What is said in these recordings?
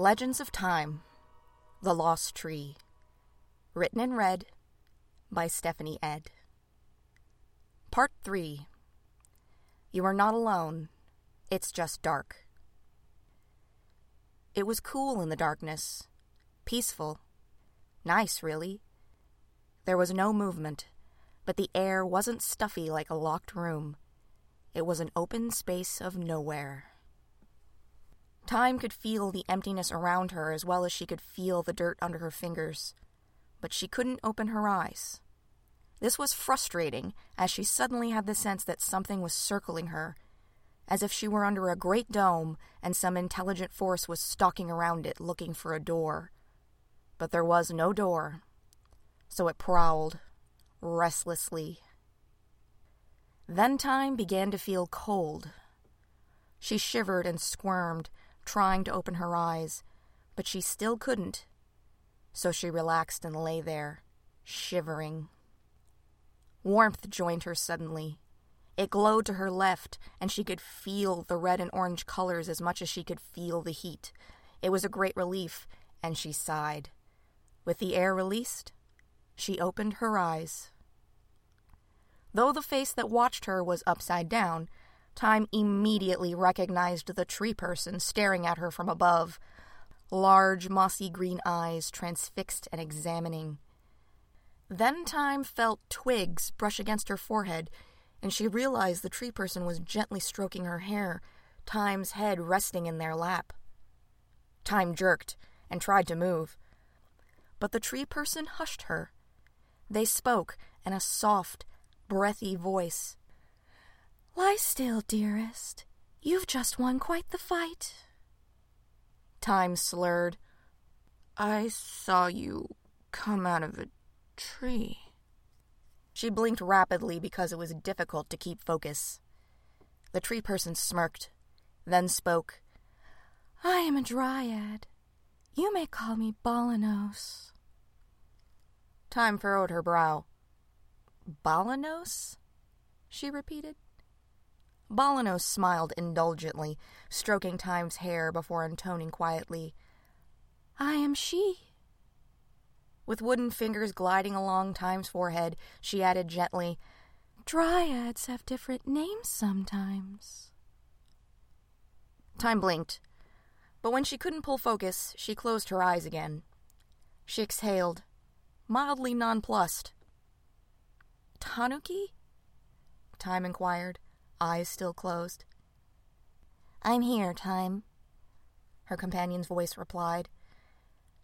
Legends of Time The Lost Tree. Written in red by Stephanie Ed. Part 3 You are not alone, it's just dark. It was cool in the darkness, peaceful, nice, really. There was no movement, but the air wasn't stuffy like a locked room. It was an open space of nowhere. Time could feel the emptiness around her as well as she could feel the dirt under her fingers, but she couldn't open her eyes. This was frustrating, as she suddenly had the sense that something was circling her, as if she were under a great dome and some intelligent force was stalking around it looking for a door. But there was no door, so it prowled, restlessly. Then Time began to feel cold. She shivered and squirmed, trying to open her eyes, but she still couldn't. So she relaxed and lay there, shivering. Warmth joined her suddenly. It glowed to her left, and she could feel the red and orange colors as much as she could feel the heat. It was a great relief, and she sighed. With the air released, she opened her eyes. Though the face that watched her was upside down, Time immediately recognized the tree person staring at her from above, large, mossy green eyes transfixed and examining. Then Time felt twigs brush against her forehead, and she realized the tree person was gently stroking her hair, Time's head resting in their lap. Time jerked and tried to move, but the tree person hushed her. They spoke in a soft, breathy voice. Lie still, dearest. You've just won quite the fight. Time slurred. I saw you come out of a tree. She blinked rapidly because it was difficult to keep focus. The tree person smirked, then spoke. I am a dryad. You may call me Balanos. Time furrowed her brow. Balanos? she repeated. Balanos smiled indulgently, stroking Time's hair before intoning quietly, I am she. With wooden fingers gliding along Time's forehead, she added gently, Dryads have different names sometimes. Time blinked, but when she couldn't pull focus, she closed her eyes again. She exhaled, mildly nonplussed. Tanuki? Time inquired, eyes still closed. I'm here, Time, her companion's voice replied.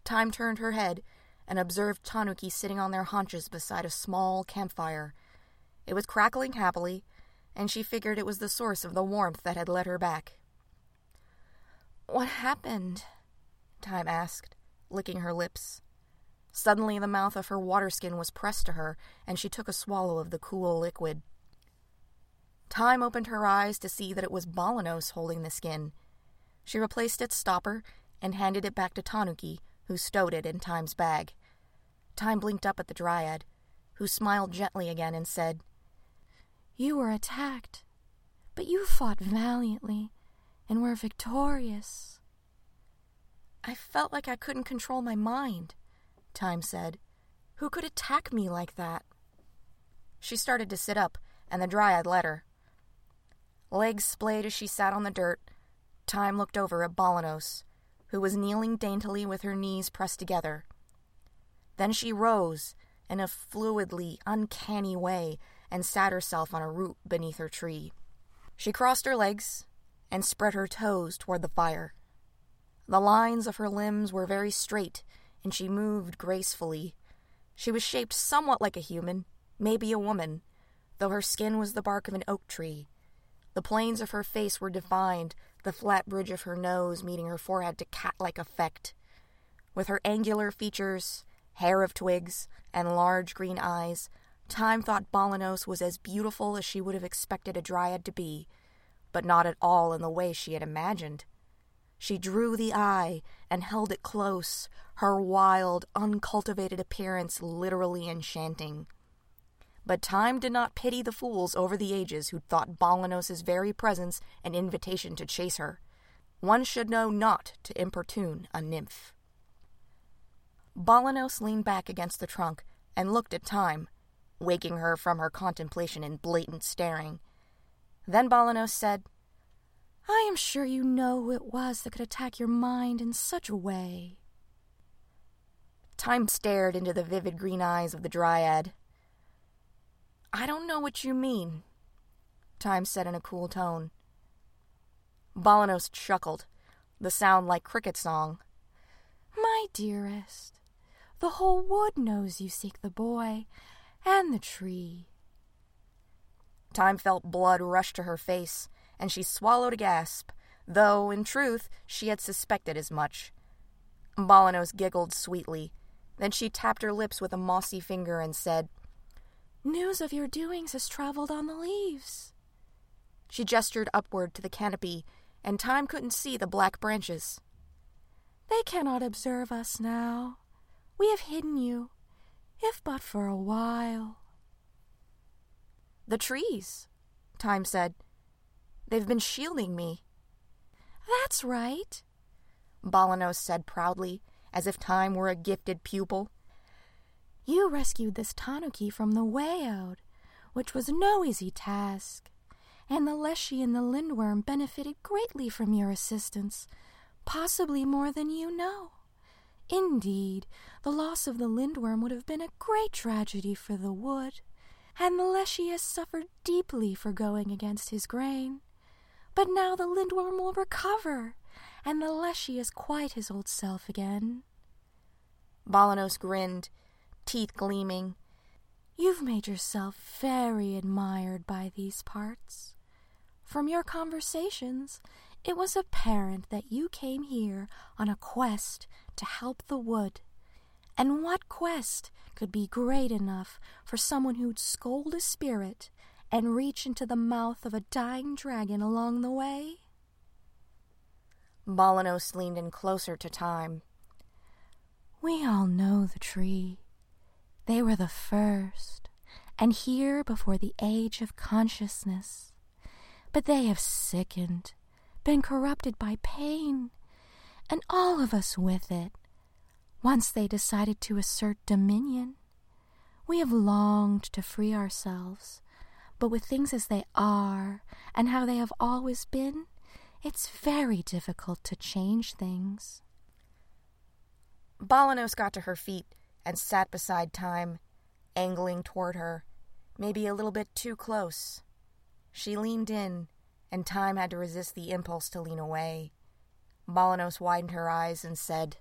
Time turned her head and observed Tanuki sitting on their haunches beside a small campfire. It was crackling happily, and she figured it was the source of the warmth that had led her back. What happened? Time asked, licking her lips. Suddenly, the mouth of her water skin was pressed to her, and she took a swallow of the cool liquid. Time opened her eyes to see that it was Balanos holding the skin. She replaced its stopper and handed it back to Tanuki, who stowed it in Time's bag. Time blinked up at the Dryad, who smiled gently again and said, You were attacked, but you fought valiantly and were victorious. I felt like I couldn't control my mind, Time said. Who could attack me like that? She started to sit up, and the Dryad let her. Legs splayed as she sat on the dirt, Time looked over at Balanos, who was kneeling daintily with her knees pressed together. Then she rose in a fluidly, uncanny way and sat herself on a root beneath her tree. She crossed her legs and spread her toes toward the fire. The lines of her limbs were very straight, and she moved gracefully. She was shaped somewhat like a human, maybe a woman, though her skin was the bark of an oak tree. The planes of her face were defined, the flat bridge of her nose meeting her forehead to cat like effect. With her angular features, hair of twigs, and large green eyes, Time thought Balanos was as beautiful as she would have expected a dryad to be, but not at all in the way she had imagined. She drew the eye and held it close, her wild, uncultivated appearance literally enchanting. But time did not pity the fools over the ages who thought Balanos's very presence an invitation to chase her. one should know not to importune a nymph. Balanos leaned back against the trunk and looked at Time, waking her from her contemplation in blatant staring. Then Balanos said, I am sure you know who it was that could attack your mind in such a way. Time stared into the vivid green eyes of the dryad. I don't know what you mean, Time said in a cool tone. Balanos chuckled, the sound like cricket song. My dearest, the whole wood knows you seek the boy and the tree. Time felt blood rush to her face, and she swallowed a gasp, though, in truth, she had suspected as much. Balanos giggled sweetly. Then she tapped her lips with a mossy finger and said, News of your doings has traveled on the leaves. She gestured upward to the canopy, and Time couldn't see the black branches. They cannot observe us now. We have hidden you, if but for a while. The trees, Time said. They've been shielding me. That's right, Balanos said proudly, as if Time were a gifted pupil. You rescued this tanuki from the way out, which was no easy task, and the leshy and the lindworm benefited greatly from your assistance, possibly more than you know. Indeed, the loss of the lindworm would have been a great tragedy for the wood, and the leshy has suffered deeply for going against his grain. But now the lindworm will recover, and the leshy is quite his old self again. Balanos grinned, teeth gleaming. You've made yourself very admired by these parts. From your conversations, it was apparent that you came here on a quest to help the wood. And what quest could be great enough for someone who'd scold a spirit and reach into the mouth of a dying dragon along the way? Balanos leaned in closer to Time. We all know the tree. They were the first, and here before the age of consciousness. But they have sickened, been corrupted by pain, and all of us with it. Once they decided to assert dominion, we have longed to free ourselves, but with things as they are and how they have always been, it's very difficult to change things. Balanos got to her feet and sat beside Time, angling toward her, maybe a little bit too close. She leaned in, and Time had to resist the impulse to lean away. Balanos widened her eyes and said,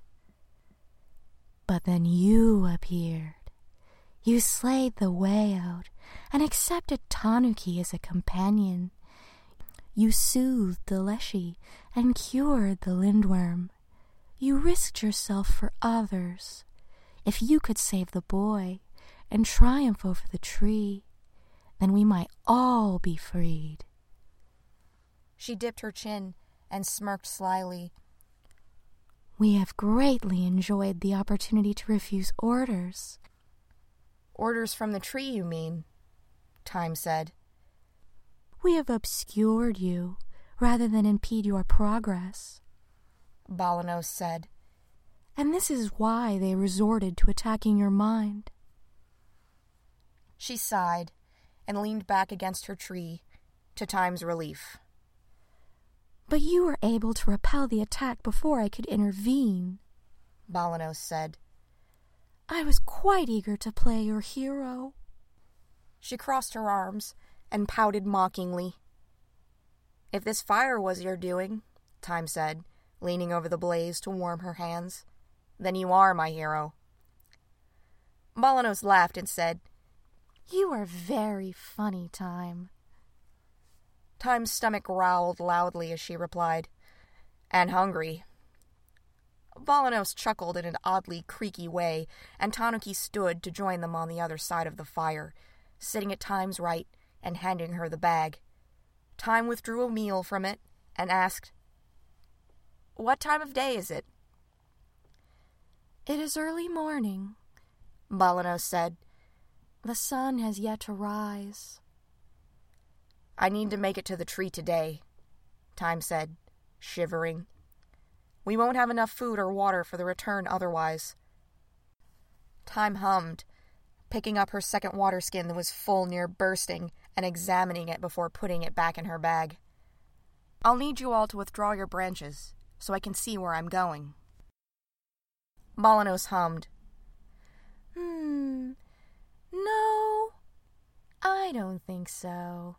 But then you appeared. You slayed the way out and accepted Tanuki as a companion. You soothed the Leshy and cured the Lindworm. You risked yourself for others. If you could save the boy and triumph over the tree, then we might all be freed. She dipped her chin and smirked slyly. We have greatly enjoyed the opportunity to refuse orders. Orders from the tree, you mean? Time said. We have obscured you rather than impede your progress, Balanos said. And this is why they resorted to attacking your mind. She sighed and leaned back against her tree, to Time's relief. But you were able to repel the attack before I could intervene, Balanos said. I was quite eager to play your hero. She crossed her arms and pouted mockingly. If this fire was your doing, Time said, leaning over the blaze to warm her hands, then you are my hero. Balanos laughed and said, You are very funny, Time. Time's stomach growled loudly as she replied, And hungry. Balanos chuckled in an oddly creaky way, and Tanuki stood to join them on the other side of the fire, sitting at Time's right and handing her the bag. Time withdrew a meal from it and asked, What time of day is it? It is early morning, Balanos said. The sun has yet to rise. I need to make it to the tree today, Time said, shivering. We won't have enough food or water for the return otherwise. Time hummed, picking up her second water skin that was full near bursting and examining it before putting it back in her bag. I'll need you all to withdraw your branches so I can see where I'm going. Balanos hummed. Hmm. No, I don't think so.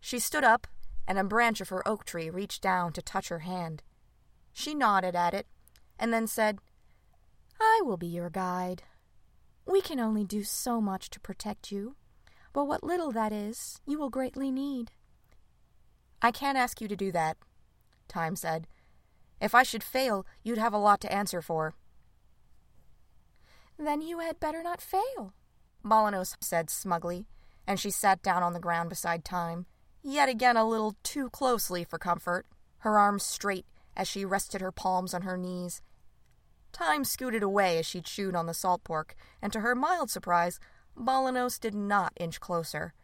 She stood up, and a branch of her oak tree reached down to touch her hand. She nodded at it, and then said, I will be your guide. We can only do so much to protect you, but what little that is, you will greatly need. I can't ask you to do that, Time said. If I should fail, you'd have a lot to answer for. Then you had better not fail, Balanos said smugly, and she sat down on the ground beside Time, yet again a little too closely for comfort, her arms straight as she rested her palms on her knees. Time scooted away as she chewed on the salt pork, and to her mild surprise, Balanos did not inch closer.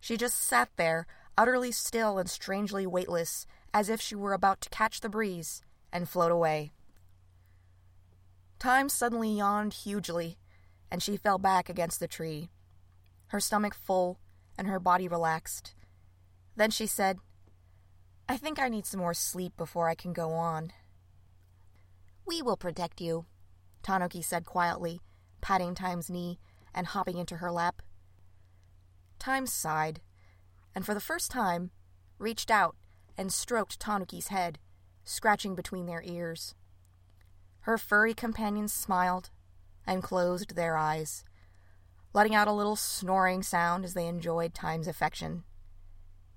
She just sat there, utterly still and strangely weightless, as if she were about to catch the breeze and float away. Time suddenly yawned hugely, and she fell back against the tree, her stomach full and her body relaxed. Then she said, I think I need some more sleep before I can go on. We will protect you, Tanuki said quietly, patting Time's knee and hopping into her lap. Time sighed, and for the first time, reached out and stroked Tanuki's head, scratching between their ears. Her furry companions smiled and closed their eyes, letting out a little snoring sound as they enjoyed Time's affection.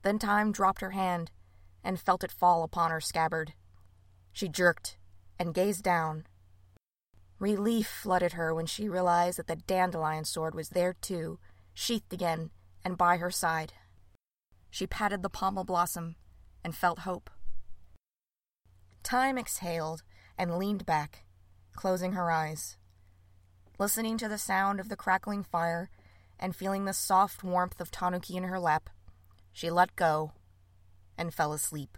Then Time dropped her hand and felt it fall upon her scabbard. She jerked and gazed down. Relief flooded her when she realized that the dandelion sword was there too, sheathed again and by her side. She patted the pommel blossom and felt hope. Time exhaled and leaned back, closing her eyes. Listening to the sound of the crackling fire and feeling the soft warmth of Tanuki in her lap, she let go and fell asleep.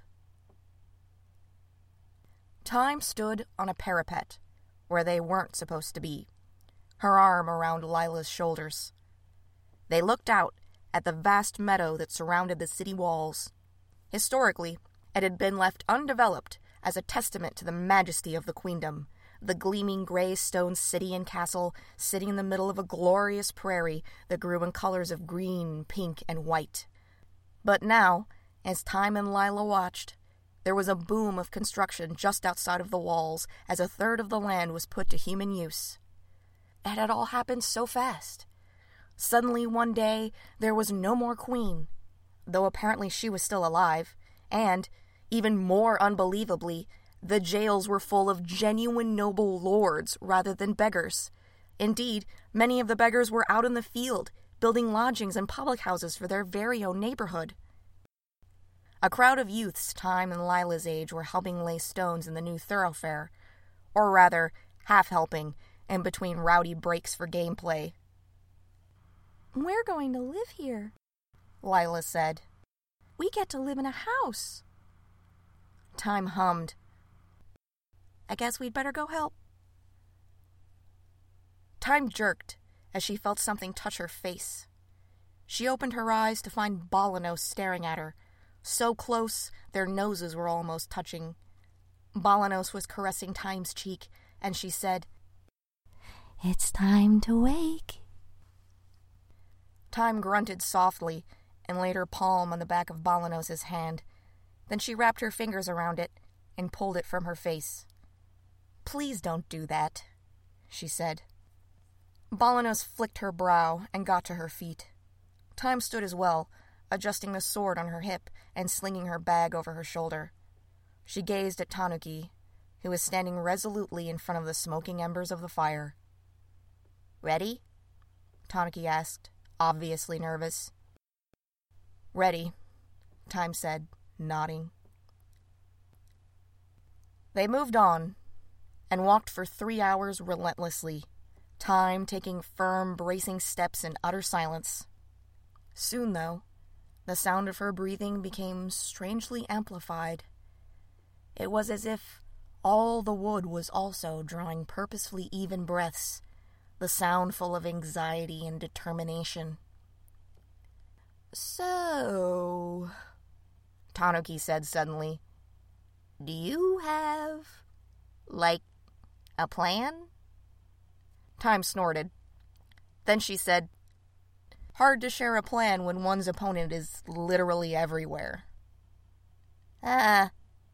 Time stood on a parapet where they weren't supposed to be, her arm around Lila's shoulders. They looked out at the vast meadow that surrounded the city walls. Historically, it had been left undeveloped as a testament to the majesty of the queendom, the gleaming gray stone city and castle sitting in the middle of a glorious prairie that grew in colors of green, pink, and white. But now, as Time and Lila watched, there was a boom of construction just outside of the walls as a third of the land was put to human use. It had all happened so fast. Suddenly, one day, there was no more queen, though apparently she was still alive, and, even more unbelievably, the jails were full of genuine noble lords rather than beggars. Indeed, many of the beggars were out in the field, building lodgings and public houses for their very own neighborhood. A crowd of youths, Time and Lila's age, were helping lay stones in the new thoroughfare, or rather, half helping, in between rowdy breaks for gameplay. We're going to live here, Lila said. We get to live in a house. Time hummed. I guess we'd better go help. Time jerked as she felt something touch her face. She opened her eyes to find Balanos staring at her, so close their noses were almost touching. Balanos was caressing Time's cheek, and she said, It's time to wake. Time grunted softly and laid her palm on the back of Balanos's hand. Then she wrapped her fingers around it and pulled it from her face. Please don't do that, she said. Balanos flicked her brow and got to her feet. Time stood as well, adjusting the sword on her hip and slinging her bag over her shoulder. She gazed at Tanuki, who was standing resolutely in front of the smoking embers of the fire. Ready? Tanuki asked, obviously nervous. Ready, Time said, nodding. They moved on and walked for three hours relentlessly, Time taking firm, bracing steps in utter silence. Soon, though, the sound of her breathing became strangely amplified. It was as if all the wood was also drawing purposefully even breaths, the sound full of anxiety and determination. So, Tanuki said suddenly, do you have, like, a plan? Time snorted. Then she said, Hard to share a plan when one's opponent is literally everywhere. Ah,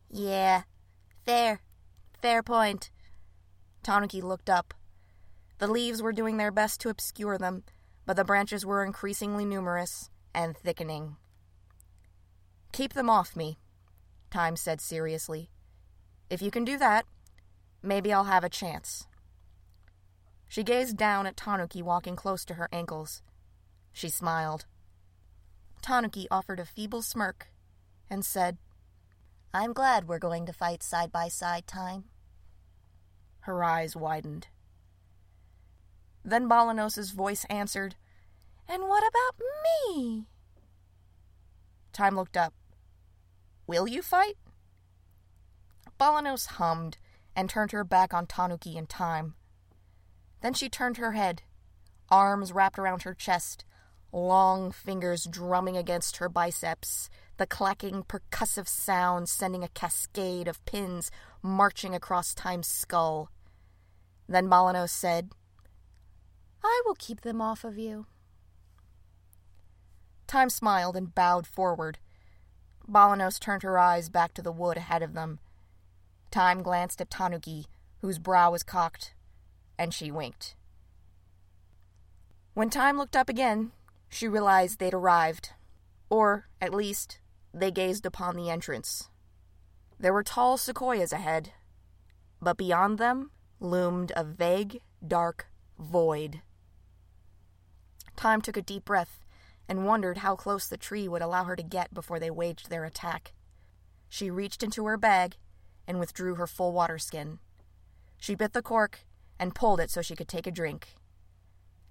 yeah. Fair. Fair point. Tanuki looked up. The leaves were doing their best to obscure them, but the branches were increasingly numerous and thickening. Keep them off me, Time said seriously. If you can do that, maybe I'll have a chance. She gazed down at Tanuki walking close to her ankles. She smiled. Tanuki offered a feeble smirk and said, I'm glad we're going to fight side by side, Time. Her eyes widened. Then Balanos's voice answered, And what about me? Time looked up. Will you fight? Balanos hummed and turned her back on Tanuki in time. Then she turned her head, arms wrapped around her chest, long fingers drumming against her biceps, the clacking percussive sound sending a cascade of pins marching across Time's skull. Then Balanos said, I will keep them off of you. Time smiled and bowed forward. Balanos turned her eyes back to the wood ahead of them. Time glanced at Tanuki, whose brow was cocked, and she winked. When Time looked up again, she realized they'd arrived, or, at least, they gazed upon the entrance. There were tall sequoias ahead, but beyond them loomed a vague, dark void. Time took a deep breath and wondered how close the tree would allow her to get before they waged their attack. She reached into her bag and withdrew her full water skin. She bit the cork and pulled it so she could take a drink.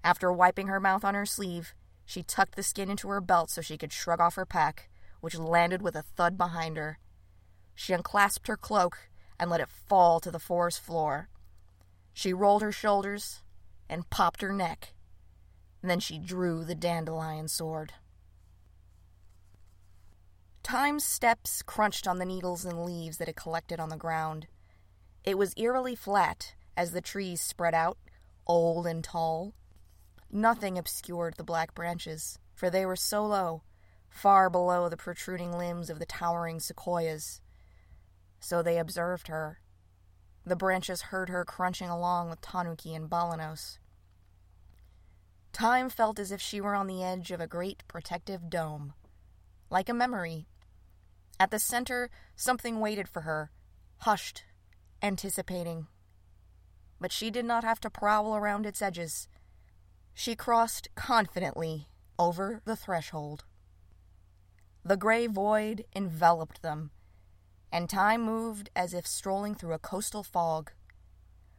After wiping her mouth on her sleeve, she tucked the skin into her belt so she could shrug off her pack, which landed with a thud behind her. She unclasped her cloak and let it fall to the forest floor. She rolled her shoulders and popped her neck then she drew the dandelion sword. Time's steps crunched on the needles and leaves that had collected on the ground. It was eerily flat as the trees spread out, old and tall. Nothing obscured the black branches, for they were so low, far below the protruding limbs of the towering sequoias. So they observed her. The branches heard her crunching along with Tanuki and Balanos. Time felt as if she were on the edge of a great protective dome, like a memory. At the center, something waited for her, hushed, anticipating. But she did not have to prowl around its edges. She crossed confidently over the threshold. The gray void enveloped them, and time moved as if strolling through a coastal fog.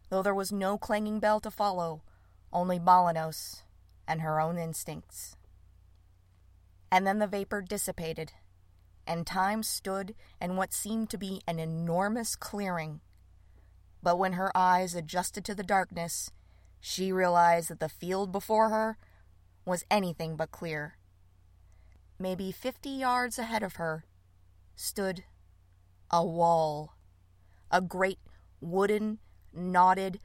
Though there was no clanging bell to follow, only Balanos and her own instincts. And then the vapor dissipated, and time stood in what seemed to be an enormous clearing. But when her eyes adjusted to the darkness, she realized that the field before her was anything but clear. Maybe fifty yards ahead of her stood a wall, a great wooden, knotted,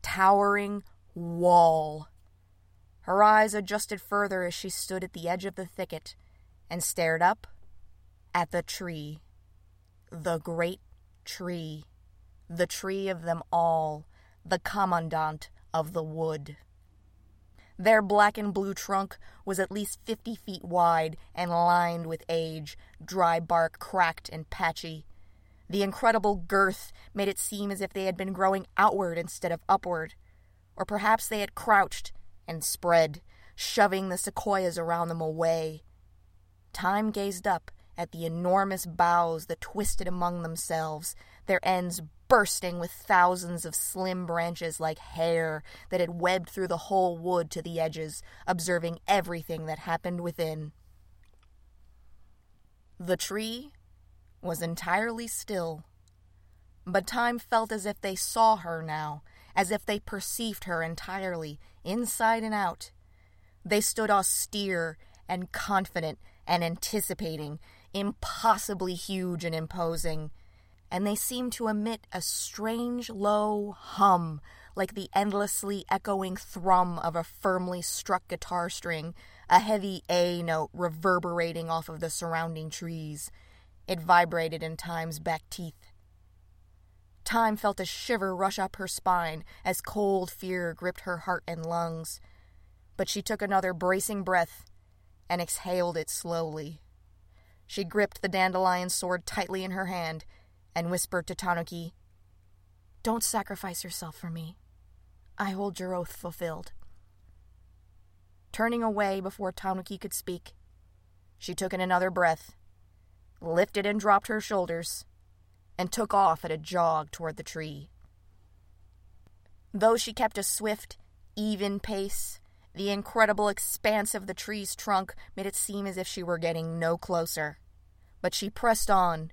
towering wall. Her eyes adjusted further as she stood at the edge of the thicket and stared up at the tree. The great tree. The tree of them all. The commandant of the wood. Their black and blue trunk was at least fifty feet wide and lined with age, dry bark cracked and patchy. The incredible girth made it seem as if they had been growing outward instead of upward, or perhaps they had crouched and spread, shoving the sequoias around them away. Time gazed up at the enormous boughs that twisted among themselves, their ends bursting with thousands of slim branches like hair that had webbed through the whole wood to the edges, observing everything that happened within. The tree was entirely still, But Time felt as if they saw her now, as if they perceived her entirely, inside and out. They stood austere and confident and anticipating, impossibly huge and imposing, and they seemed to emit a strange low hum like the endlessly echoing thrum of a firmly struck guitar string, a heavy A note reverberating off of the surrounding trees. It vibrated in Time's back teeth. Time felt a shiver rush up her spine as cold fear gripped her heart and lungs. But she took another bracing breath and exhaled it slowly. She gripped the dandelion sword tightly in her hand and whispered to Tanuki, Don't sacrifice yourself for me. I hold your oath fulfilled. Turning away before Tanuki could speak, she took in another breath, lifted and dropped her shoulders, and took off at a jog toward the tree. Though she kept a swift, even pace, the incredible expanse of the tree's trunk made it seem as if she were getting no closer. But she pressed on.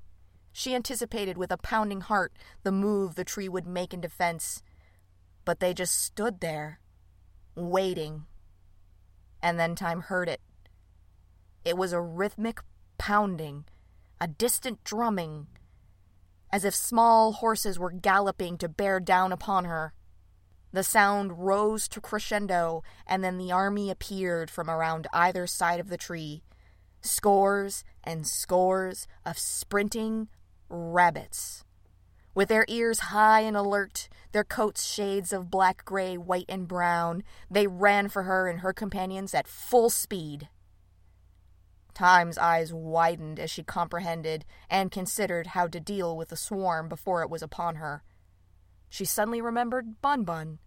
She anticipated with a pounding heart the move the tree would make in defense, but they just stood there, waiting. And then time heard it. It was a rhythmic pounding, a distant drumming, as if small horses were galloping to bear down upon her. The sound rose to crescendo, and then the army appeared from around either side of the tree. Scores and scores of sprinting rabbits. With their ears high and alert, their coats shades of black, gray, white, and brown, they ran for her and her companions at full speed. Time's eyes widened as she comprehended and considered how to deal with the swarm before it was upon her. She suddenly remembered Bun Bun,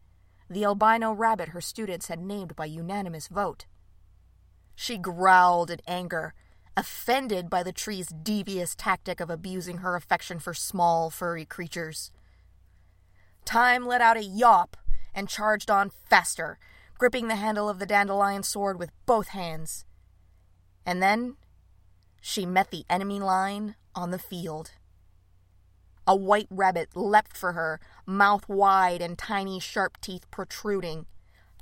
the albino rabbit her students had named by unanimous vote. She growled in anger offended by the tree's devious tactic of abusing her affection for small, furry creatures. Time let out a yawp and charged on faster, gripping the handle of the dandelion sword with both hands. And then she met the enemy line on the field. A white rabbit leapt for her, mouth wide and tiny sharp teeth protruding.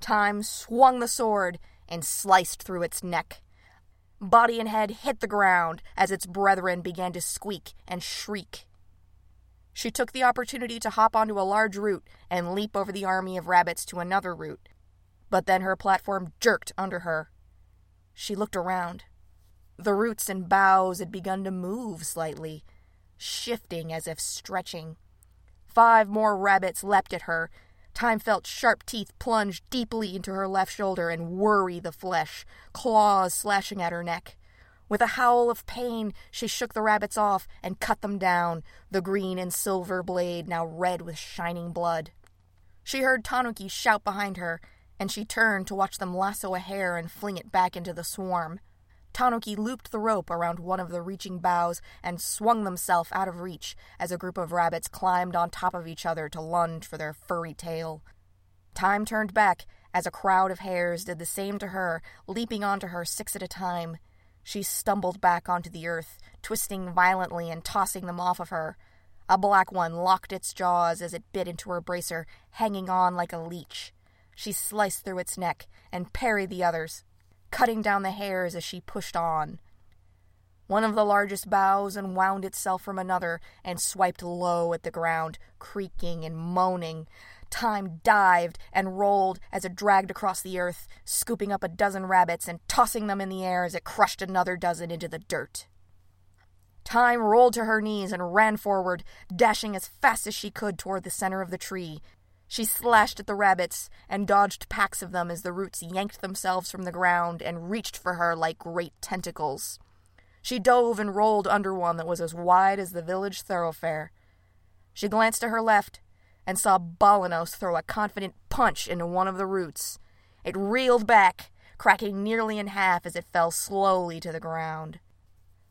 Time swung the sword and sliced through its neck. Body and head hit the ground as its brethren began to squeak and shriek. She took the opportunity to hop onto a large root and leap over the army of rabbits to another root. But then her platform jerked under her. She looked around. The roots and boughs had begun to move slightly, shifting as if stretching. Five more rabbits leapt at her, Time felt sharp teeth plunge deeply into her left shoulder and worry the flesh, claws slashing at her neck. With a howl of pain, she shook the rabbits off and cut them down, the green and silver blade now red with shining blood. She heard Tanuki shout behind her, and she turned to watch them lasso a hare and fling it back into the swarm. Tanuki looped the rope around one of the reaching boughs and swung themselves out of reach as a group of rabbits climbed on top of each other to lunge for their furry tail. Time turned back as a crowd of hares did the same to her, leaping onto her six at a time. She stumbled back onto the earth, twisting violently and tossing them off of her. A black one locked its jaws as it bit into her bracer, hanging on like a leech. She sliced through its neck and parried the others, cutting down the hares as she pushed on. One of the largest boughs unwound itself from another and swiped low at the ground, creaking and moaning. Time dived and rolled as it dragged across the earth, scooping up a dozen rabbits and tossing them in the air as it crushed another dozen into the dirt. Time rolled to her knees and ran forward, dashing as fast as she could toward the center of the tree, she slashed at the rabbits and dodged packs of them as the roots yanked themselves from the ground and reached for her like great tentacles. She dove and rolled under one that was as wide as the village thoroughfare. She glanced to her left and saw Balanos throw a confident punch into one of the roots. It reeled back, cracking nearly in half as it fell slowly to the ground.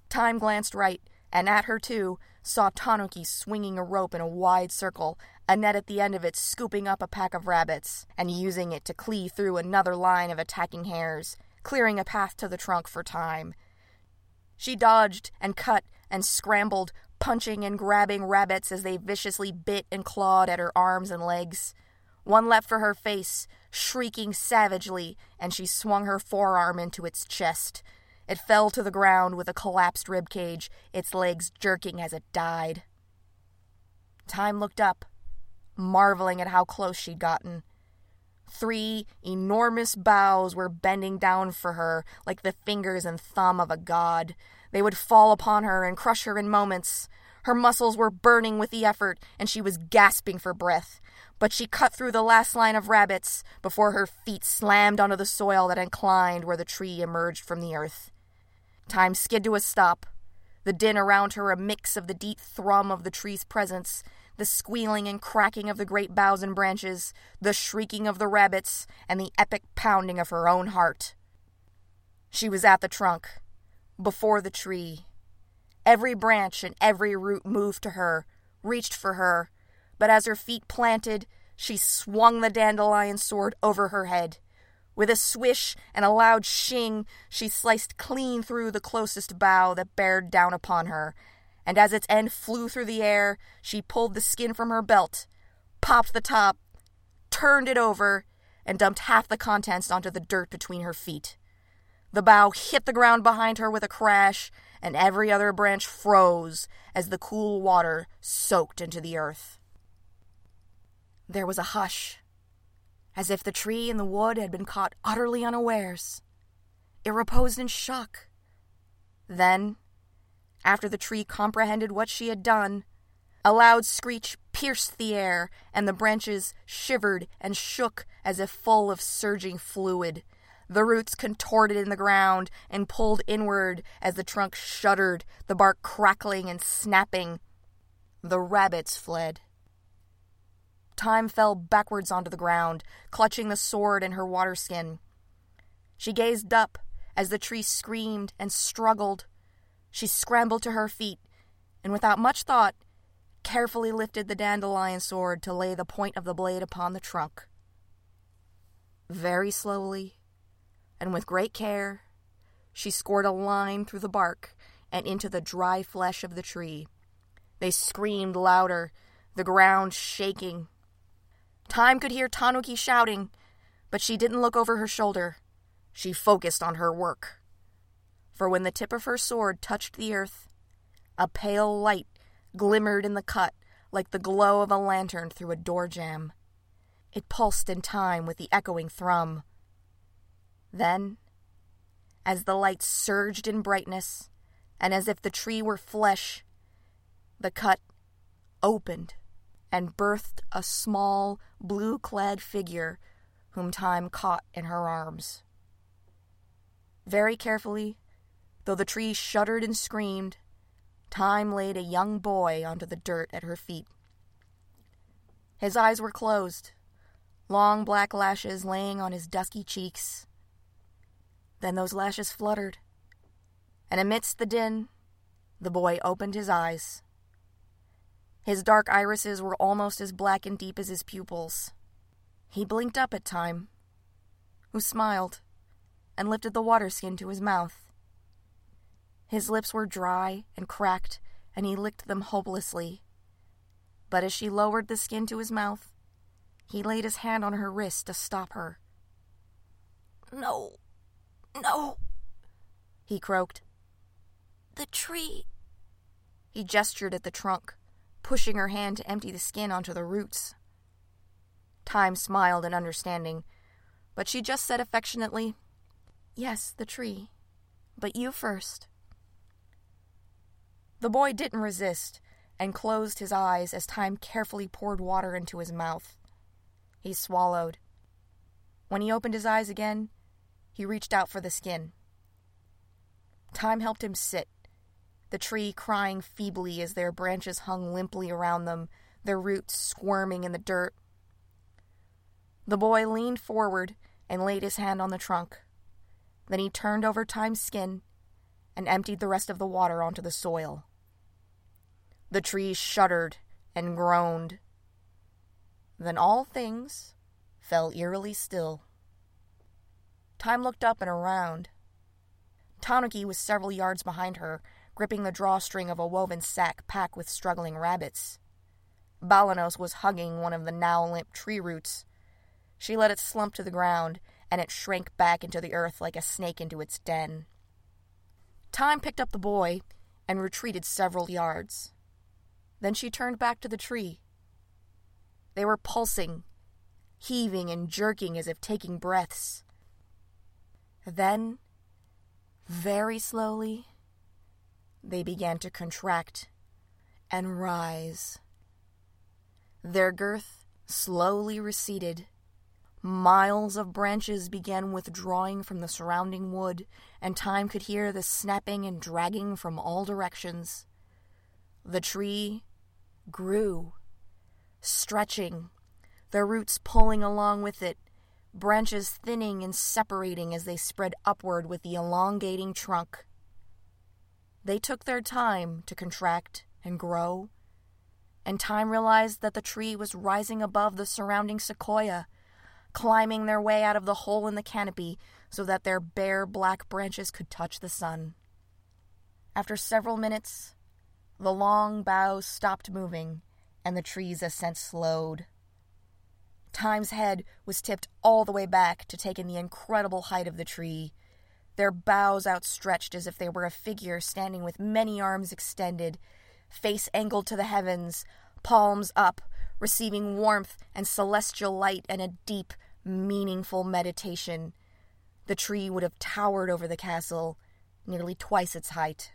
Time glanced right, and at her too, saw Tanuki swinging a rope in a wide circle, a net at the end of it scooping up a pack of rabbits, and using it to cleave through another line of attacking hares, clearing a path to the trunk for time. She dodged and cut and scrambled, punching and grabbing rabbits as they viciously bit and clawed at her arms and legs. One leapt for her face, shrieking savagely, and she swung her forearm into its chest. It fell to the ground with a collapsed rib cage, its legs jerking as it died. Time looked up, marveling at how close she'd gotten. Three enormous boughs were bending down for her like the fingers and thumb of a god. They would fall upon her and crush her in moments. Her muscles were burning with the effort, and she was gasping for breath. But she cut through the last line of rabbits before her feet slammed onto the soil that inclined where the tree emerged from the earth. Time skid to a stop, the din around her a mix of the deep thrum of the tree's presence, the squealing and cracking of the great boughs and branches, the shrieking of the rabbits, and the epic pounding of her own heart. She was at the trunk, before the tree. Every branch and every root moved to her, reached for her, but as her feet planted, she swung the dandelion sword over her head. With a swish and a loud shing, she sliced clean through the closest bough that bared down upon her, and as its end flew through the air, she pulled the skin from her belt, popped the top, turned it over, and dumped half the contents onto the dirt between her feet. The bough hit the ground behind her with a crash, and every other branch froze as the cool water soaked into the earth. There was a hush, as if the tree and the wood had been caught utterly unawares. It reposed in shock. Then, after the tree comprehended what she had done, a loud screech pierced the air, and the branches shivered and shook as if full of surging fluid. The roots contorted in the ground and pulled inward as the trunk shuddered, the bark crackling and snapping. The rabbits fled. Time fell backwards onto the ground, clutching the sword in her water skin. She gazed up as the tree screamed and struggled. She scrambled to her feet, and without much thought, carefully lifted the dandelion sword to lay the point of the blade upon the trunk. Very slowly, and with great care, she scored a line through the bark and into the dry flesh of the tree. They screamed louder, the ground shaking. Time could hear Tanuki shouting, but she didn't look over her shoulder. She focused on her work. For when the tip of her sword touched the earth, a pale light glimmered in the cut like the glow of a lantern through a door jamb. It pulsed in time with the echoing thrum. Then, as the light surged in brightness, and as if the tree were flesh, the cut opened and birthed a small, blue clad figure whom Time caught in her arms. Very carefully, though the tree shuddered and screamed, Time laid a young boy onto the dirt at her feet. His eyes were closed, long black lashes laying on his dusky cheeks. Then those lashes fluttered, and amidst the din, the boy opened his eyes. His dark irises were almost as black and deep as his pupils. He blinked up at Time, who smiled and lifted the water skin to his mouth. His lips were dry and cracked, and he licked them hopelessly. But as she lowered the skin to his mouth, he laid his hand on her wrist to stop her. No, no, he croaked. The tree. He gestured at the trunk, pushing her hand to empty the skin onto the roots. Time smiled in understanding, but she just said affectionately, Yes, the tree. But you first. The boy didn't resist and closed his eyes as Time carefully poured water into his mouth. He swallowed. When he opened his eyes again, he reached out for the skin. Time helped him sit, the tree crying feebly as their branches hung limply around them, their roots squirming in the dirt. The boy leaned forward and laid his hand on the trunk. Then he turned over Time's skin and emptied the rest of the water onto the soil. The tree shuddered and groaned. Then all things fell eerily still. Time looked up and around. Tanuki was several yards behind her, gripping the drawstring of a woven sack packed with struggling rabbits. Balanos was hugging one of the now limp tree roots. She let it slump to the ground, and it shrank back into the earth like a snake into its den. Time picked up the boy and retreated several yards. Then she turned back to the tree. They were pulsing, heaving and jerking as if taking breaths. Then, very slowly, they began to contract and rise. Their girth slowly receded. Miles of branches began withdrawing from the surrounding wood, and Time could hear the snapping and dragging from all directions. The tree grew, stretching, their roots pulling along with it, branches thinning and separating as they spread upward with the elongating trunk. They took their time to contract and grow, and Time realized that the tree was rising above the surrounding sequoia, climbing their way out of the hole in the canopy so that their bare black branches could touch the sun. After several minutes, the long boughs stopped moving, and the tree's ascent slowed. Time's head was tipped all the way back to take in the incredible height of the tree, their boughs outstretched as if they were a figure standing with many arms extended, face angled to the heavens, palms up, receiving warmth and celestial light and a deep, meaningful meditation. The tree would have towered over the castle, nearly twice its height.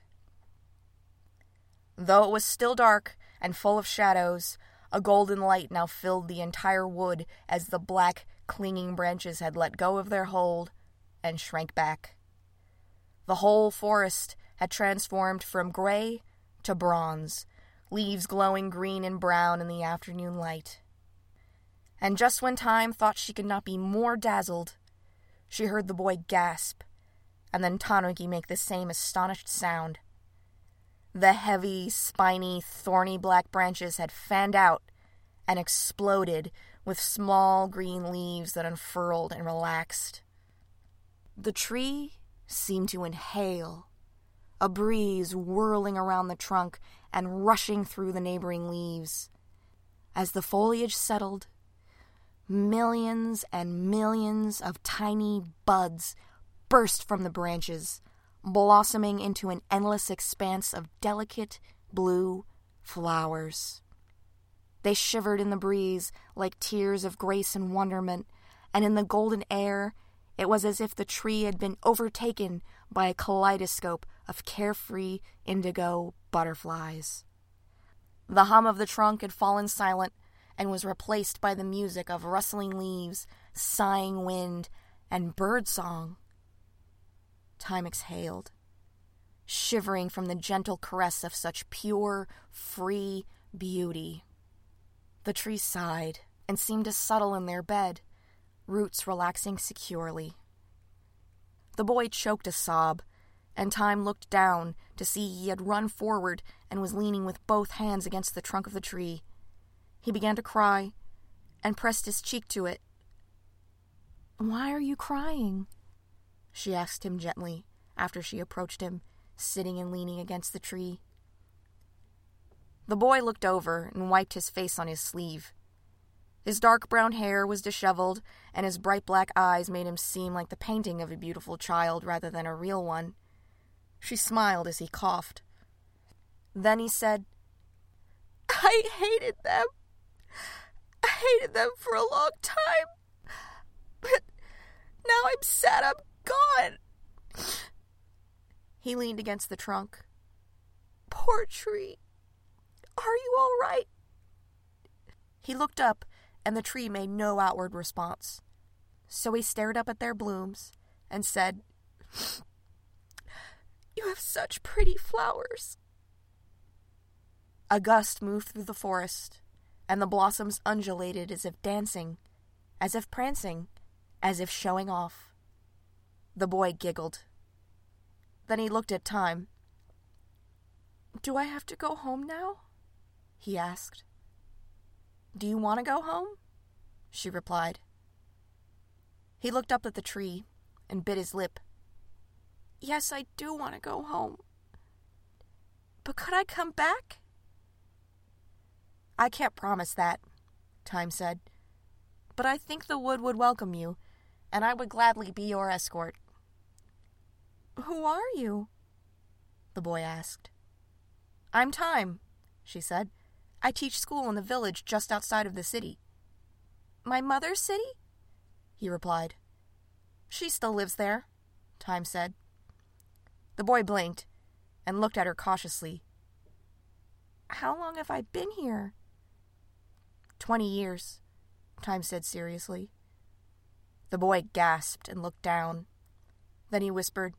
Though it was still dark and full of shadows, a golden light now filled the entire wood as the black, clinging branches had let go of their hold and shrank back. The whole forest had transformed from gray to bronze, leaves glowing green and brown in the afternoon light. And just when Time thought she could not be more dazzled, she heard the boy gasp, and then Tanuki make the same astonished sound. The heavy, spiny, thorny black branches had fanned out and exploded with small green leaves that unfurled and relaxed. The tree seemed to inhale, a breeze whirling around the trunk and rushing through the neighboring leaves. As the foliage settled, millions and millions of tiny buds burst from the branches, blossoming into an endless expanse of delicate blue flowers. They shivered in the breeze like tears of grace and wonderment, and in the golden air it was as if the tree had been overtaken by a kaleidoscope of carefree indigo butterflies. The hum of the trunk had fallen silent and was replaced by the music of rustling leaves, sighing wind, and bird song. Time exhaled, shivering from the gentle caress of such pure, free beauty. The tree sighed and seemed to settle in their bed roots relaxing securely. The boy choked a sob, and Time looked down to see he had run forward and was leaning with both hands against the trunk of the tree. He began to cry and pressed his cheek to it. Why are you crying? she asked him gently after she approached him, sitting and leaning against the tree. The boy looked over and wiped his face on his sleeve. His dark brown hair was disheveled, and his bright black eyes made him seem like the painting of a beautiful child rather than a real one. She smiled as he coughed. Then he said, I hated them. I hated them for a long time. But now I'm sad I'm gone. He leaned against the trunk. Poor tree. Are you all right? He looked up and the tree made no outward response. So he stared up at their blooms and said, You have such pretty flowers. A gust moved through the forest, and the blossoms undulated as if dancing, as if prancing, as if showing off. The boy giggled. Then he looked at Time. Do I have to go home now? he asked. Do you want to go home? she replied. He looked up at the tree and bit his lip. Yes, I do want to go home. But could I come back? I can't promise that, Time said. But I think the wood would welcome you, and I would gladly be your escort. Who are you? The boy asked. I'm Time, she said. I teach school in the village just outside of the city. My mother's city? He replied. She still lives there, Time said. The boy blinked and looked at her cautiously. How long have I been here? Twenty years, Time said seriously. The boy gasped and looked down. Then he whispered,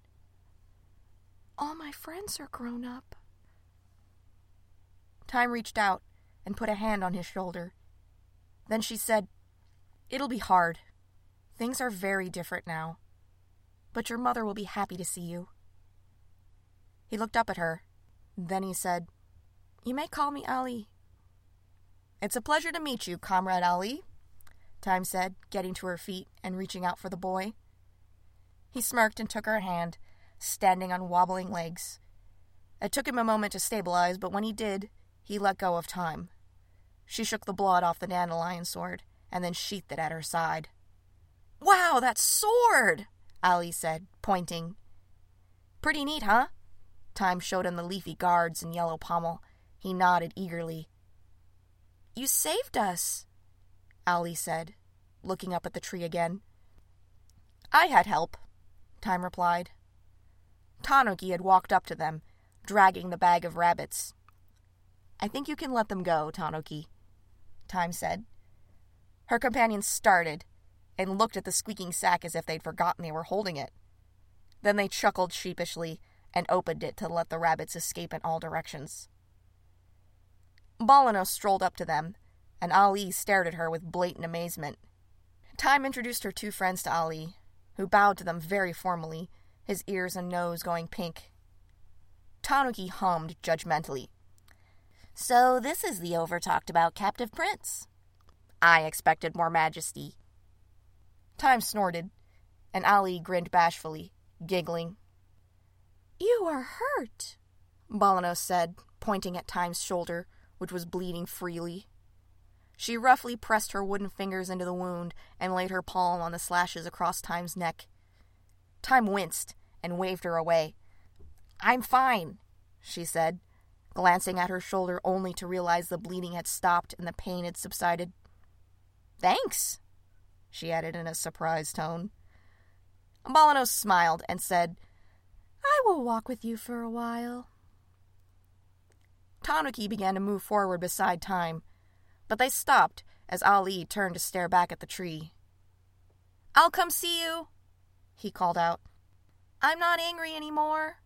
All my friends are grown up. Time reached out and put a hand on his shoulder. Then she said, It'll be hard. Things are very different now. But your mother will be happy to see you. He looked up at her. Then he said, You may call me Ali. It's a pleasure to meet you, Comrade Ali, Time said, getting to her feet and reaching out for the boy. He smirked and took her hand, standing on wobbling legs. It took him a moment to stabilize, but when he did, he let go of Time. She shook the blood off the dandelion sword and then sheathed it at her side. Wow, that sword! Ali said, pointing. Pretty neat, huh? Time showed him the leafy guards and yellow pommel. He nodded eagerly. You saved us, Ali said, looking up at the tree again. I had help, Time replied. Tanuki had walked up to them, dragging the bag of rabbits. I think you can let them go, Tanuki, Time said. Her companions started and looked at the squeaking sack as if they'd forgotten they were holding it. Then they chuckled sheepishly and opened it to let the rabbits escape in all directions. Balanos strolled up to them, and Ali stared at her with blatant amazement. Time introduced her two friends to Ali, who bowed to them very formally, his ears and nose going pink. Tanuki hummed judgmentally. So this is the over talked about captive prince. I expected more majesty. Time snorted, and Ali grinned bashfully, giggling. You are hurt, Balanos said, pointing at Time's shoulder, which was bleeding freely. She roughly pressed her wooden fingers into the wound and laid her palm on the slashes across Time's neck. Time winced and waved her away. I'm fine, she said, glancing at her shoulder only to realize the bleeding had stopped and the pain had subsided. Thanks, she added in a surprised tone. Balanos smiled and said, I will walk with you for a while. Tanuki began to move forward beside Time, but they stopped as Ali turned to stare back at the tree. I'll come see you, he called out. I'm not angry anymore.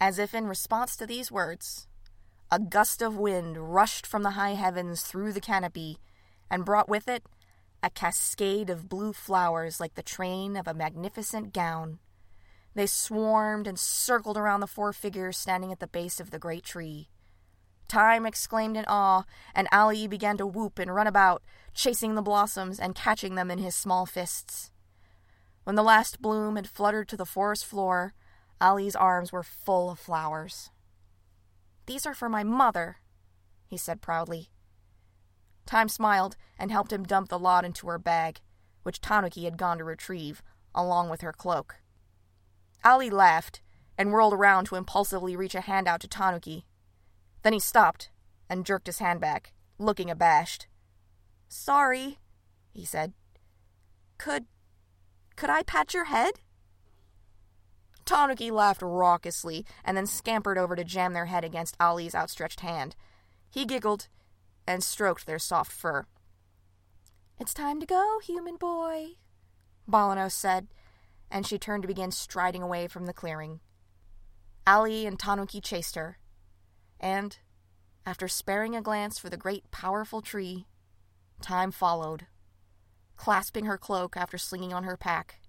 As if in response to these words, a gust of wind rushed from the high heavens through the canopy and brought with it a cascade of blue flowers like the train of a magnificent gown. They swarmed and circled around the four figures standing at the base of the great tree. Time exclaimed in awe, and Ali began to whoop and run about, chasing the blossoms and catching them in his small fists. When the last bloom had fluttered to the forest floor, Ali's arms were full of flowers. These are for my mother, he said proudly. Time smiled and helped him dump the lot into her bag, which Tanuki had gone to retrieve, along with her cloak. Ali laughed and whirled around to impulsively reach a hand out to Tanuki. Then he stopped and jerked his hand back, looking abashed. Sorry, he said. Could. could I pat your head? Tanuki laughed raucously and then scampered over to jam their head against Ali's outstretched hand. He giggled and stroked their soft fur. It's time to go, human boy, Balanos said, and she turned to begin striding away from the clearing. Ali and Tanuki chased her, and, after sparing a glance for the great powerful tree, time followed, clasping her cloak after slinging on her pack,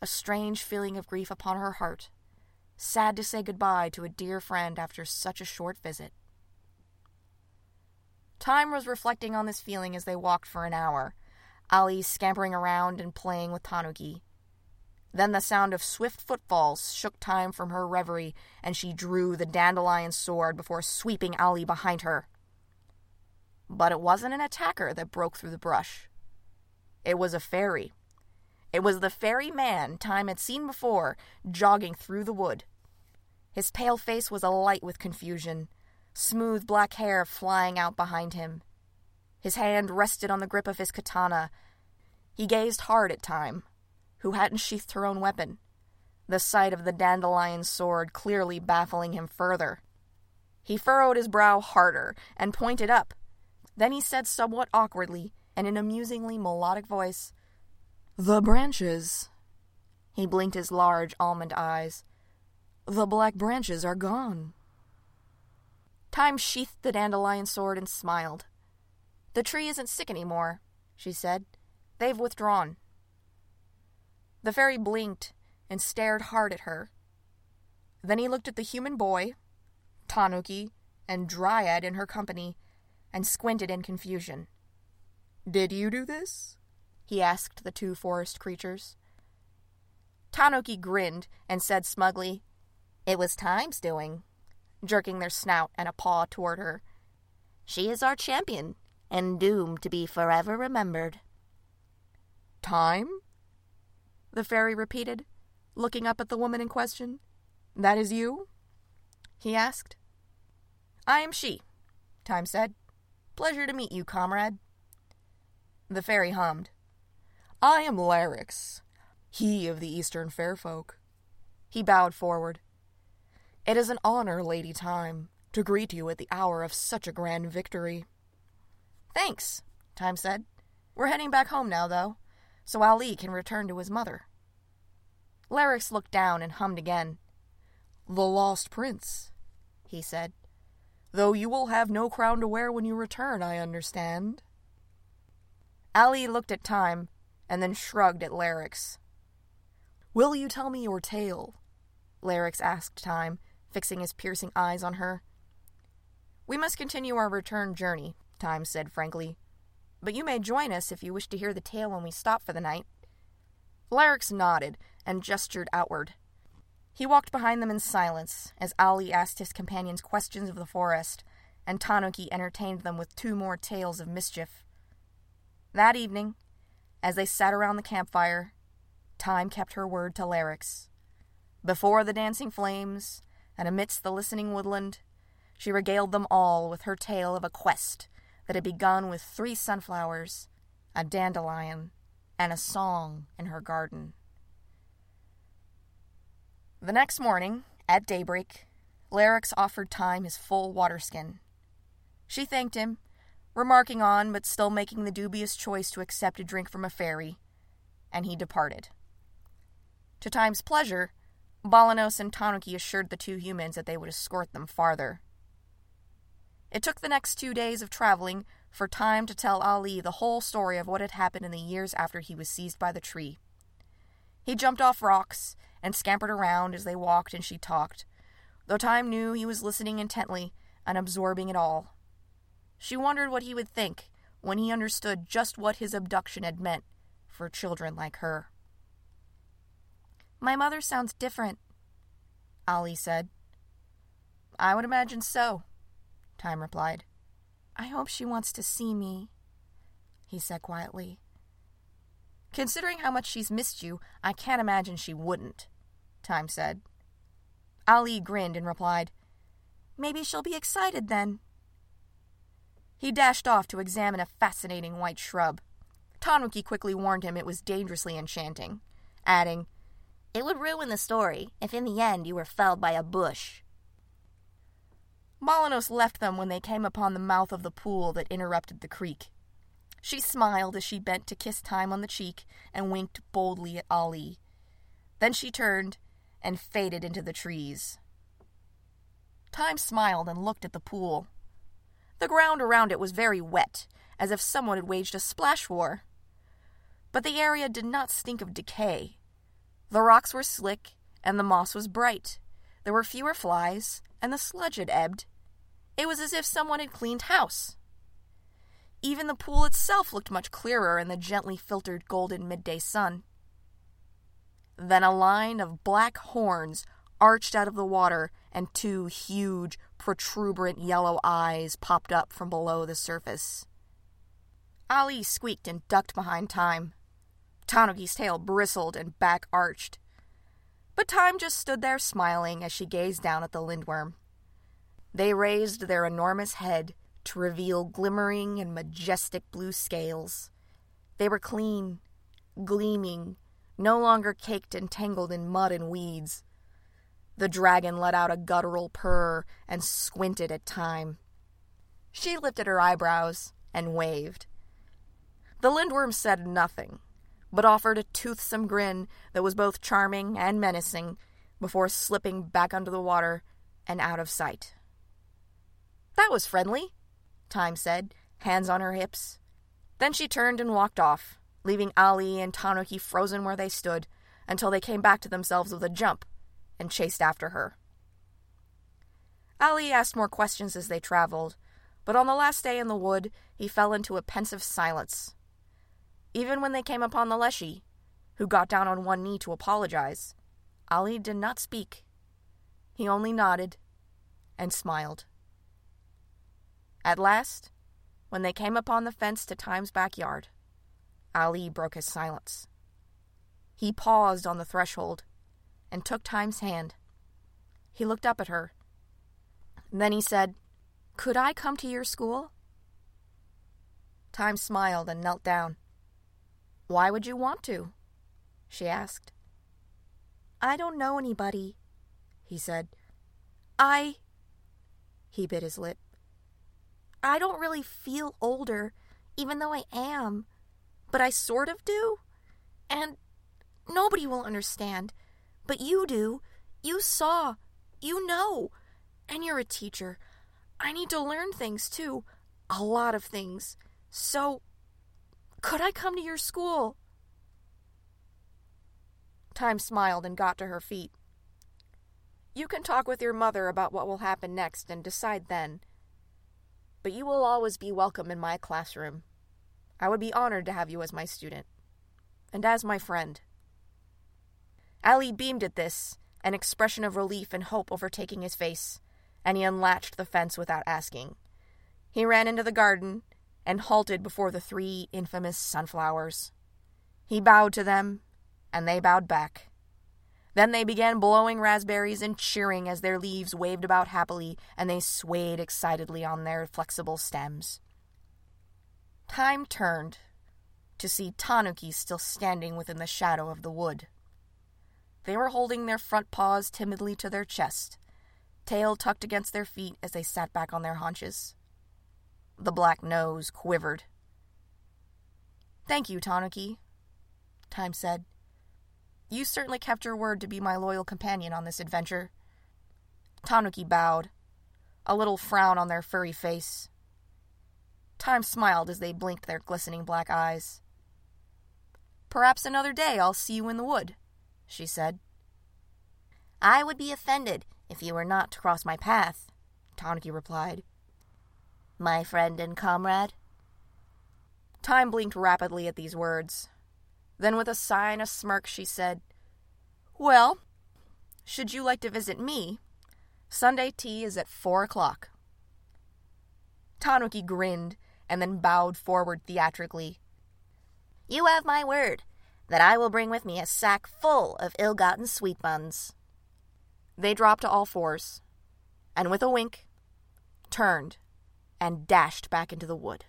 a strange feeling of grief upon her heart, sad to say goodbye to a dear friend after such a short visit. Time was reflecting on this feeling as they walked for an hour, Ali scampering around and playing with Tanuki. Then the sound of swift footfalls shook time from her reverie, and she drew the dandelion sword before sweeping Ali behind her. But it wasn't an attacker that broke through the brush. It was a fairy. It was the fairy man Time had seen before, jogging through the wood. His pale face was alight with confusion, smooth black hair flying out behind him. His hand rested on the grip of his katana. He gazed hard at Time, who hadn't sheathed her own weapon, the sight of the dandelion sword clearly baffling him further. He furrowed his brow harder and pointed up. Then he said somewhat awkwardly and in a musingly melodic voice, The branches. He blinked his large almond eyes. The black branches are gone. Time sheathed the dandelion sword and smiled. The tree isn't sick any more, she said. They've withdrawn. The fairy blinked and stared hard at her. Then he looked at the human boy, Tanuki, and Dryad in her company, and squinted in confusion. Did you do this? He asked the two forest creatures. Tanuki grinned and said smugly, It was Time's doing, jerking their snout and a paw toward her. She is our champion, and doomed to be forever remembered. Time? The fairy repeated, looking up at the woman in question. That is you? he asked. I am she, Time said. Pleasure to meet you, comrade. The fairy hummed. I am Larix, he of the Eastern Fair Folk. He bowed forward. It is an honor, Lady Time, to greet you at the hour of such a grand victory. Thanks, Time said. We're heading back home now, though, so Ali can return to his mother. Larix looked down and hummed again. The Lost Prince, he said. Though you will have no crown to wear when you return, I understand. Ali looked at Time and then shrugged at Larix. Will you tell me your tale? Larix asked Time, fixing his piercing eyes on her. We must continue our return journey, Time said frankly. But you may join us if you wish to hear the tale when we stop for the night. Larix nodded and gestured outward. He walked behind them in silence as Ali asked his companions questions of the forest, and Tanuki entertained them with two more tales of mischief. That evening, as they sat around the campfire, Time kept her word to Larix. Before the dancing flames, and amidst the listening woodland, she regaled them all with her tale of a quest that had begun with three sunflowers, a dandelion, and a song in her garden. The next morning, at daybreak, Larix offered Time his full water skin. She thanked him, remarking on but still making the dubious choice to accept a drink from a fairy, and he departed. To Time's pleasure, Balanos and Tanuki assured the two humans that they would escort them farther. It took the next two days of traveling for Time to tell Ali the whole story of what had happened in the years after he was seized by the tree. He jumped off rocks and scampered around as they walked and she talked, though Time knew he was listening intently and absorbing it all. She wondered what he would think when he understood just what his abduction had meant for children like her. My mother sounds different, Ali said. I would imagine so, Time replied. I hope she wants to see me, he said quietly. Considering how much she's missed you, I can't imagine she wouldn't, Time said. Ali grinned and replied, Maybe she'll be excited then. He dashed off to examine a fascinating white shrub. Tanuki quickly warned him it was dangerously enchanting, adding, It would ruin the story if in the end you were felled by a bush. Balanos left them when they came upon the mouth of the pool that interrupted the creek. She smiled as she bent to kiss Time on the cheek and winked boldly at Ali. Then she turned and faded into the trees. Time smiled and looked at the pool. The ground around it was very wet, as if someone had waged a splash war. But the area did not stink of decay. The rocks were slick, and the moss was bright. There were fewer flies, and the sludge had ebbed. It was as if someone had cleaned house. Even the pool itself looked much clearer in the gently filtered golden midday sun. Then a line of black horns arched out of the water, and two huge, protuberant yellow eyes popped up from below the surface. Ali squeaked and ducked behind Time. Tanuki's tail bristled and back arched. But Time just stood there smiling as she gazed down at the lindworm. They raised their enormous head to reveal glimmering and majestic blue scales. They were clean, gleaming, no longer caked and tangled in mud and weeds. The dragon let out a guttural purr and squinted at Time. She lifted her eyebrows and waved. The lindworm said nothing, but offered a toothsome grin that was both charming and menacing before slipping back under the water and out of sight. That was friendly, Time said, hands on her hips. Then she turned and walked off, leaving Ali and Tanuki frozen where they stood until they came back to themselves with a jump and chased after her. Ali asked more questions as they traveled, but on the last day in the wood, he fell into a pensive silence. Even when they came upon the Leshy, who got down on one knee to apologize, Ali did not speak. He only nodded and smiled. At last, when they came upon the fence to Time's backyard, Ali broke his silence. He paused on the threshold and took Time's hand. He looked up at her. Then he said, Could I come to your school? Time smiled and knelt down. Why would you want to? she asked. I don't know anybody, he said. I. He bit his lip. I don't really feel older, even though I am. But I sort of do. And nobody will understand. But you do. You saw. You know. And you're a teacher. I need to learn things too. A lot of things. So, could I come to your school? Time smiled and got to her feet. You can talk with your mother about what will happen next and decide then. But you will always be welcome in my classroom. I would be honored to have you as my student. And as my friend. Ali beamed at this, an expression of relief and hope overtaking his face, and he unlatched the fence without asking. He ran into the garden and halted before the three infamous sunflowers. He bowed to them, and they bowed back. Then they began blowing raspberries and cheering as their leaves waved about happily and they swayed excitedly on their flexible stems. Time turned to see Tanuki still standing within the shadow of the wood. They were holding their front paws timidly to their chest, tail tucked against their feet as they sat back on their haunches. The black nose quivered. Thank you, Tanuki, Time said. You certainly kept your word to be my loyal companion on this adventure. Tanuki bowed, a little frown on their furry face. Time smiled as they blinked their glistening black eyes. Perhaps another day I'll see you in the wood she said. I would be offended if you were not to cross my path, Tanuki replied. My friend and comrade? Time blinked rapidly at these words. Then, with a sigh and a smirk, she said, Well, should you like to visit me, Sunday tea is at four o'clock. Tanuki grinned and then bowed forward theatrically. You have my word that I will bring with me a sack full of ill gotten sweet buns. They dropped to all fours, and with a wink, turned and dashed back into the wood.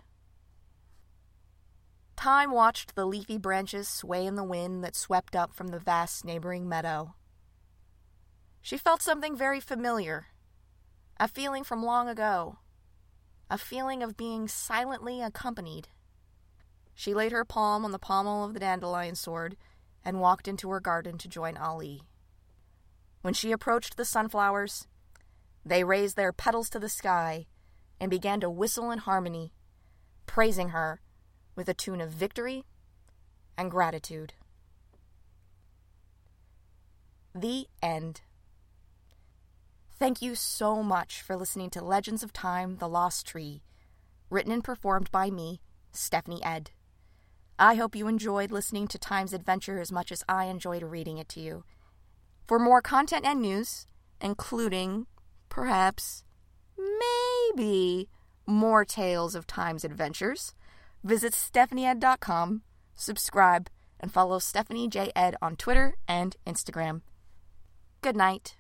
Time watched the leafy branches sway in the wind that swept up from the vast neighboring meadow. She felt something very familiar, a feeling from long ago, a feeling of being silently accompanied. She laid her palm on the pommel of the dandelion sword and walked into her garden to join Ali. When she approached the sunflowers, they raised their petals to the sky and began to whistle in harmony, praising her with a tune of victory and gratitude. The end. Thank you so much for listening to Legends of Time The Lost Tree, written and performed by me, Stephanie Ed. I hope you enjoyed listening to Time's Adventure as much as I enjoyed reading it to you. For more content and news, including, perhaps, maybe, more tales of Time's adventures, visit stephanieed.com, subscribe, and follow Stephanie J. Ed on Twitter and Instagram. Good night.